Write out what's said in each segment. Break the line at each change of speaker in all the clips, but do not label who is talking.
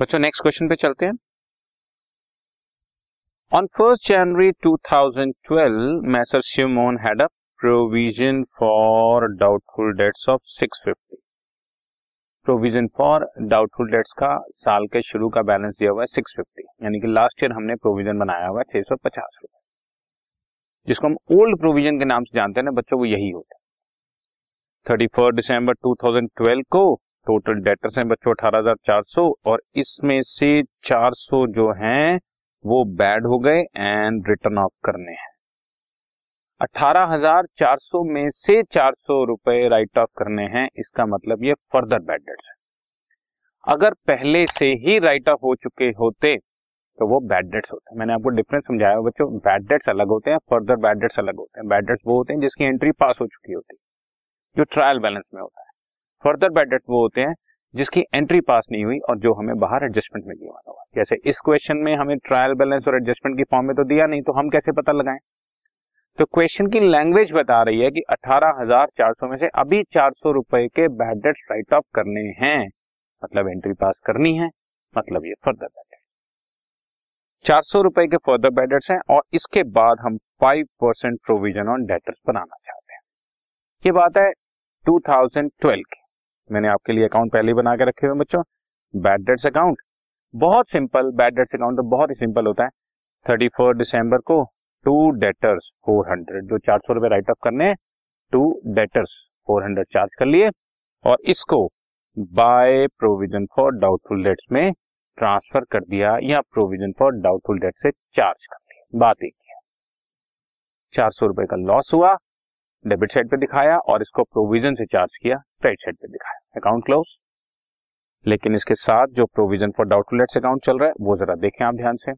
बच्चों next question पे चलते हैं। On first January 2012 messrs Shivmohan had a provision for doubtful debts of 650 provision for doubtful debts का साल के शुरू का बैलेंस दिया हुआ है 650 यानी कि लास्ट ईयर हमने प्रोविज़न बनाया हुआ है 650 रुपए। जिसको हम ओल्ड प्रोविज़न के नाम से जानते हैं ना, बच्चों, वो यही होता है। थर्टी फ़र्स्ट दिसंबर 2012 को टोटल डेटर्स हैं बच्चों, अठारह हज़ार चार सौ और इसमें से चार सौ जो हैं, वो बैड हो गए एंड रिटर्न ऑफ़ करने हैं। अठारह हज़ार चार सौ में से चार सौ रुपए राइट ऑफ़ करने हैं, इसका मतलब ये फर्दर बैड डेट्स है। अगर पहले से ही राइट ऑफ़ हो चुके होते तो वो बैड डेट्स होते हैं। मैंने आपको डिफरेंस समझाया बच्चों बैड डेट्स अलग होते हैं फर्दर बैड डेट्स अलग होते हैं। बैड डेट्स वो होते हैं जिसकी एंट्री पास हो चुकी होती है जो ट्रायल बैलेंस में होता है। फर्दर बैड डेट वो होते हैं, जिसकी एंट्री पास नहीं हुई और जो हमें बाहर एडजस्टमेंट में दिया हुआ। जैसे इस क्वेश्चन में हमें ट्रायल बैलेंस और एडजस्टमेंट की फॉर्म में तो दिया नहीं तो हम कैसे पता लगाएँ? तो क्वेश्चन की लैंग्वेज बता रही है कि अठारह हज़ार चार सौ में से अभी चार सौ रुपए के बैड डेट राइट ऑफ़ करने हैं। मतलब एंट्री पास करनी है मतलब ये फर्दर बैड चार सौ रुपए के फर्दर बैड डेट्स हैं और इसके बाद हम five percent provision on debtors बनाना चाहते हैं। ये बात है 2012 की। मैंने आपके लिए अकाउंट पहले ही बना के रखे हुए बच्चों। बैड डेट्स अकाउंट बहुत सिंपल बैड डेट्स अकाउंट तो बहुत ही सिंपल होता है। थर्टी दिसंबर को टू डेटर्स फोर हंड्रेड जो चार सौ रुपए राइट ऑफ़ करने to debtors four hundred charge कर लिए और इसको by provision for doubtful debts में ट्रांसफ़र कर दिया या प्रोविज़न फॉर डाउटफुल डेट से चार्ज कर दिया। बात एक है चार सौ रुपए का लॉस हुआ डेबिट साइड पे दिखाया और इसको प्रोविज़न से चार्ज किया क्रेडिट साइड पे दिखाया। अकाउंट क्लोज लेकिन इसके साथ जो provision for doubtful debts account चल रहा है, वो जरा देखें आप ध्यान से।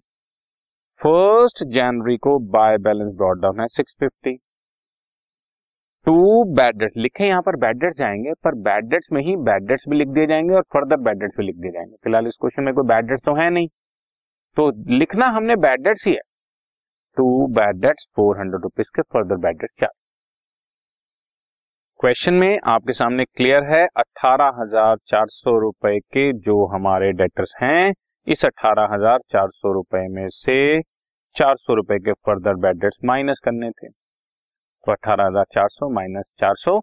फ़र्स्ट जनवरी को बाय बैलेंस ब्रॉड डाउन है six fifty to bad debts लिखे यहाँ पर बैड डेट्स जाएँगे, पर बैड डेट्स में ही बैड डेट्स भी लिख दिए जाएँगे और फर्दर बैड डेट्स भी लिख दिए जाएँगे। फ़िलहाल इस क्वेश्चन में कोई बैड डेट्स तो है नहीं। तो लिखना हमने बैड डेट्स ही है। To bad debts four hundred rupees के further bad debts charge question में आपके सामने क्लियर है अठारह हज़ार चार सौ रुपए के जो हमारे डेटर्स हैं, इस अठारह हज़ार चार सौ रुपए में से चार सौ रुपए के फर्दर बैड डेट्स माइनस करने थे। तो अठारह हज़ार चार सौ माइनस चार सौ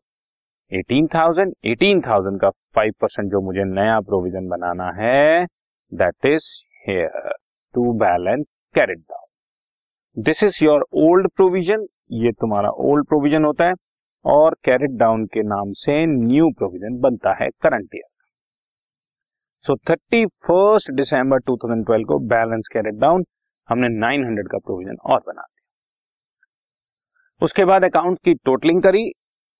एटीन थाउज़ेंड एटीन थाउज़ेंड का फाइव परसेंट जो मुझे नया प्रोविज़न बनाना है that is here to balance carried down this is your old provision ये तुम्हारा ओल्ड प्रोविज़न होता है। और कैरेट डाउन के नाम से न्यू प्रोविज़न बनता है current year so thirty first December 2012 को बैलेंस कैरेट डाउन हमने 900 का प्रोविज़न और बना दिया। उसके बाद अकाउंट की टोटलिंग करी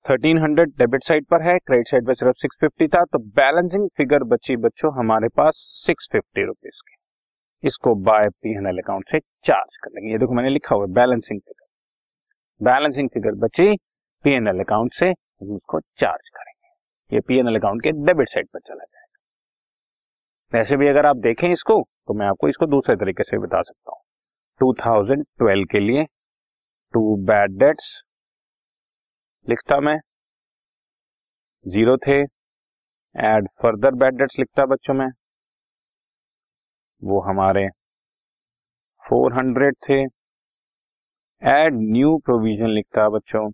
1300 डेबिट साइड पर है क्रेडिट साइड पर सिर्फ़ 650 था तो बैलेंसिंग फिगर बची बच्चों, हमारे पास सिक्स फिफ्टी रुपीज़ की। इसको by P N L account से चार्ज कर लेंगे। ये देखो मैंने लिखा हुआ बैलेंसिंग फिगर बैलेंसिंग फिगर बची पीएनएल अकाउंट से हम उसको चार्ज करेंगे। ये पीएनएल अकाउंट के डेबिट साइड पर चला जाएगा। वैसे भी अगर आप देखें इसको तो मैं आपको इसको दूसरे तरीके से बता सकता हूँ। 2012 के लिए टू बैड डेट्स लिखता मैं। ज़ीरो थे। एड फर्दर बैड डेट्स लिखता बच्चों में। वो हमारे 400 थे। एड न्यू प्रोविज़न लिखता बच्चों।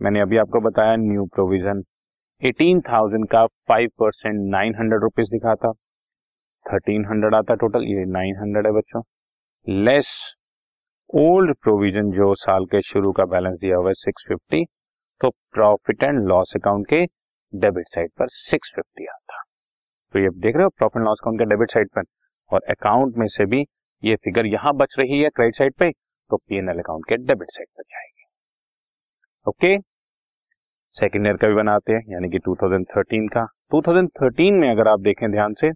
मैंने अभी आपको बताया न्यू प्रोविज़न एटीन थाउज़ेंड का five percent nine hundred rupees दिखा था थर्टीन हंड्रेड आता टोटल ये नाइन हंड्रेड है बच्चों। लेस ओल्ड प्रोविज़न जो साल के शुरू का बैलेंस दिया हुआ है सिक्स फिफ्टी तो प्रॉफिट एंड लॉस अकाउंट के डेबिट साइड पर सिक्स फिफ्टी आता। तो ये देख रहे हो प्रॉफिट लॉस अकाउंट के डेबिट साइड पर। और अकाउंट में से भी ये फिगर यहाँ बच रही है क्रेडिट साइड पे तो पीएनएल अकाउंट के डेबिट साइड पर जाएगी। ओके? सेकेंड ईयर का भी बनाते हैं, यानी कि 2013 का। 2013 में अगर आप देखें ध्यान से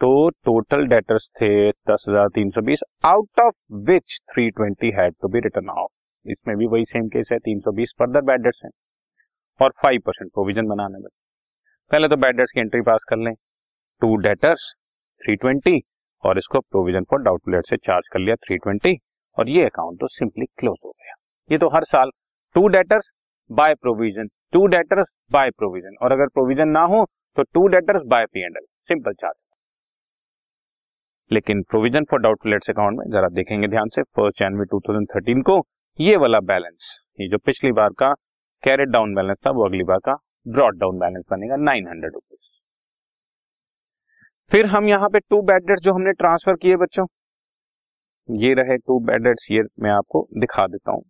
तो टोटल डेटर्स थे दस हज़ार तीन सौ बीस out of which three twenty had to be return of इसमें भी वही सेम केस है, तीन सौ बीस फर्दर बैड डेट्स हैं, और फाइव परसेंट प्रोविज़न बनाने में। पहले तो बैड डेट्स की एंट्री पास कर लें। टू डेटर्स थ्री ट्वेंटी और इसको प्रोविज़न फॉर डाउटफुल डेट से चार्ज कर लिया थ्री ट्वेंटी और ये अकाउंट तो सिंपली क्लोज हो गया। ये तो हर साल to debtors by provision, to debtors by provision. और अगर प्रोविज़न ना हो तो to debtors by P and L. Simple charge लेकिन provision for doubtful debts account में जरा देखेंगे ध्यान से, फ़र्स्ट जनवरी 2013 को ये वाला बैलेंस, ये जो पिछली बार का कैरेट डाउन बैलेंस था, वो अगली बार का ब्रॉड डाउन बैलेंस बनेगा नाइन हंड्रेड रुपीज़ फिर हम यहाँ पे टू बैड डेट्स जो हमने ट्रांसफ़र किए बच्चों, ये रहे टू बैड डेट्स, ये मैं आपको दिखा देता हूँ।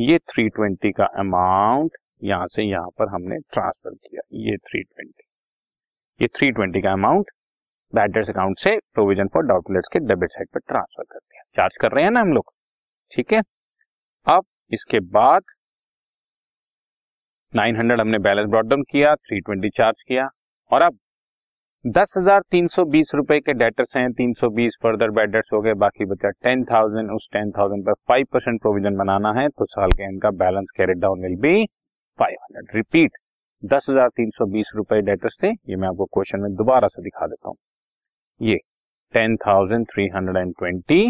ये 320 का अमाउंट यहाँ से यहाँ पर हमने ट्रांसफ़र किया, ये 320 ये 320 का अमाउंट डेट्स अकाउंट से प्रोविज़न फॉर डाउटलेट्स के डेबिट साइड पर ट्रांसफ़र कर दिया। चार्ज कर रहे हैं ना हम लोग? ठीक है? अब इसके बाद 900 हमने बैलेंस ब्रॉड डाउन किया 320 चार्ज किया और अब दस हज़ार तीन सौ बीस रुपए के डेटर्स हैं, तीन सौ बीस फर्दर बेडर्स हो गए, बाकी बचा टेन थाउज़ेंड उस टेन थाउज़ेंड पर फाइव परसेंट प्रोविज़न बनाना है तो साल के एंड का balance carried down will be five hundred repeat दस हज़ार तीन सौ बीस रुपए डेटर्स थे, ये मैं आपको क्वेश्चन में दोबारा से दिखा देता हूँ। ये ten thousand three hundred and twenty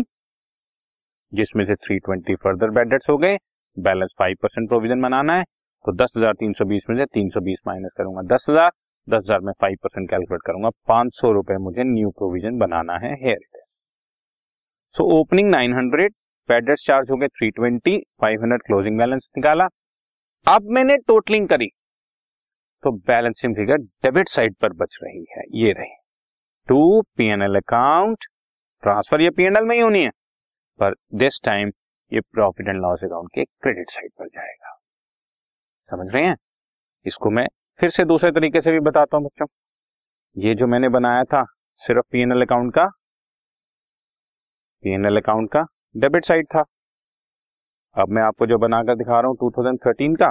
जिसमें से three twenty further bad debts हो गए बैलेंस फाइव परसेंट प्रोविज़न बनाना है तो दस हज़ार तीन सौ बीस में से तीन सौ बीस माइनस करूँगा। दस हज़ार दस हज़ार में फाइव परसेंट कैलकुलेट करूँगा। पाँच सौ रुपए मुझे न्यू प्रोविज़न बनाना है here so opening nine hundred bad debts charge हो गए three twenty five hundred closing balance निकाला। अब मैंने टोटलिंग करी। तो बैलेंसिंग फिगर डेबिट साइड पर बच रही है, ये रही। टू पीएनएल अकाउंट ट्रांसफ़र ये पीएनएल में ही होनी है। पर दिस टाइम ये प्रॉफिट एंड लॉस अकाउंट के क्रेडिट साइड पर जाएगा। समझ रहे हैं? इसको मैं फिर से दूसरे तरीके से भी बताता हूँ बच्चों। ये जो मैंने बनाया था, सिर्फ़ पीएनएल अकाउंट का पीएनएल अकाउंट का डेबिट साइड था। अब मैं आपको जो बनाकर दिखा रहा हूँ 2013 का,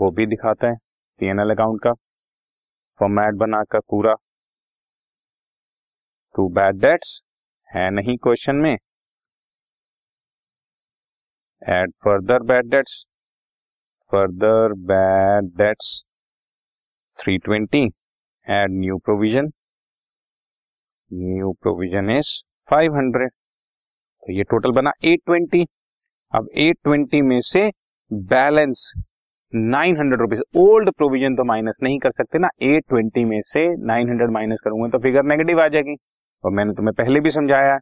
वो भी दिखाता है पीएनएल अकाउंट का। फॉर्मेट बनाकर पूरा। टू बैड डेट्स है नहीं क्वेश्चन में। Add further bad debts further bad debts 320 add new provision. New provision is 500 तो ये टोटल बना 820 अब 820 में से balance nine hundred rupees old provision तो माइनस नहीं कर सकते ना 820 में से 900 माइनस करूँगा तो फिगर नेगेटिव आ जाएगी। और मैंने तुम्हें पहले भी समझाया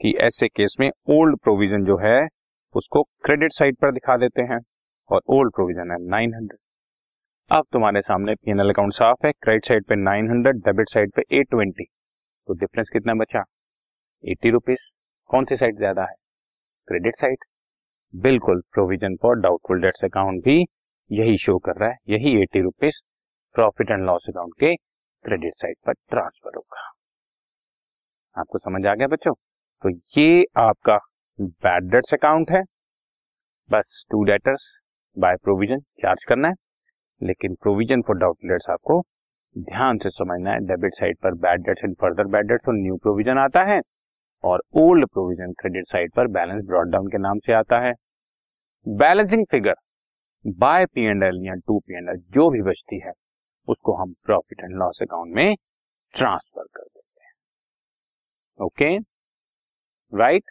कि ऐसे केस में ओल्ड प्रोविज़न जो है, उसको क्रेडिट साइड पर दिखा देते हैं। और ओल्ड प्रोविज़न है 900 अब तुम्हारे सामने पीएनएल अकाउंट साफ़ है क्रेडिट साइड पे 900 डेबिट साइड पे 820 तो डिफरेंस कितना बचा? एटी रुपीज़ कौन सी साइड ज़्यादा है? क्रेडिट साइड बिल्कुल provision for doubtful debts account भी यही शो कर रहा है, यही eighty rupees profit and loss account के क्रेडिट साइड पर ट्रांसफ़र होगा। आपको समझ आ गया बच्चों? तो ये आपका बैड डेट्स अकाउंट है। बस to debtors by provision charge करना है। लेकिन प्रोविज़न फॉर डाउटलेट्स आपको ध्यान से समझना है। डेबिट साइड पर bad debts and further bad debts और न्यू प्रोविज़न आता है और ओल्ड प्रोविज़न क्रेडिट साइड पर बैलेंस ब्रॉड डाउन के नाम से आता है। Balancing figure by P and L या टू पी एंड एल जो भी बचती है, उसको हम प्रॉफिट एंड लॉस अकाउंट में ट्रांसफ़र कर देते हैं। Okay right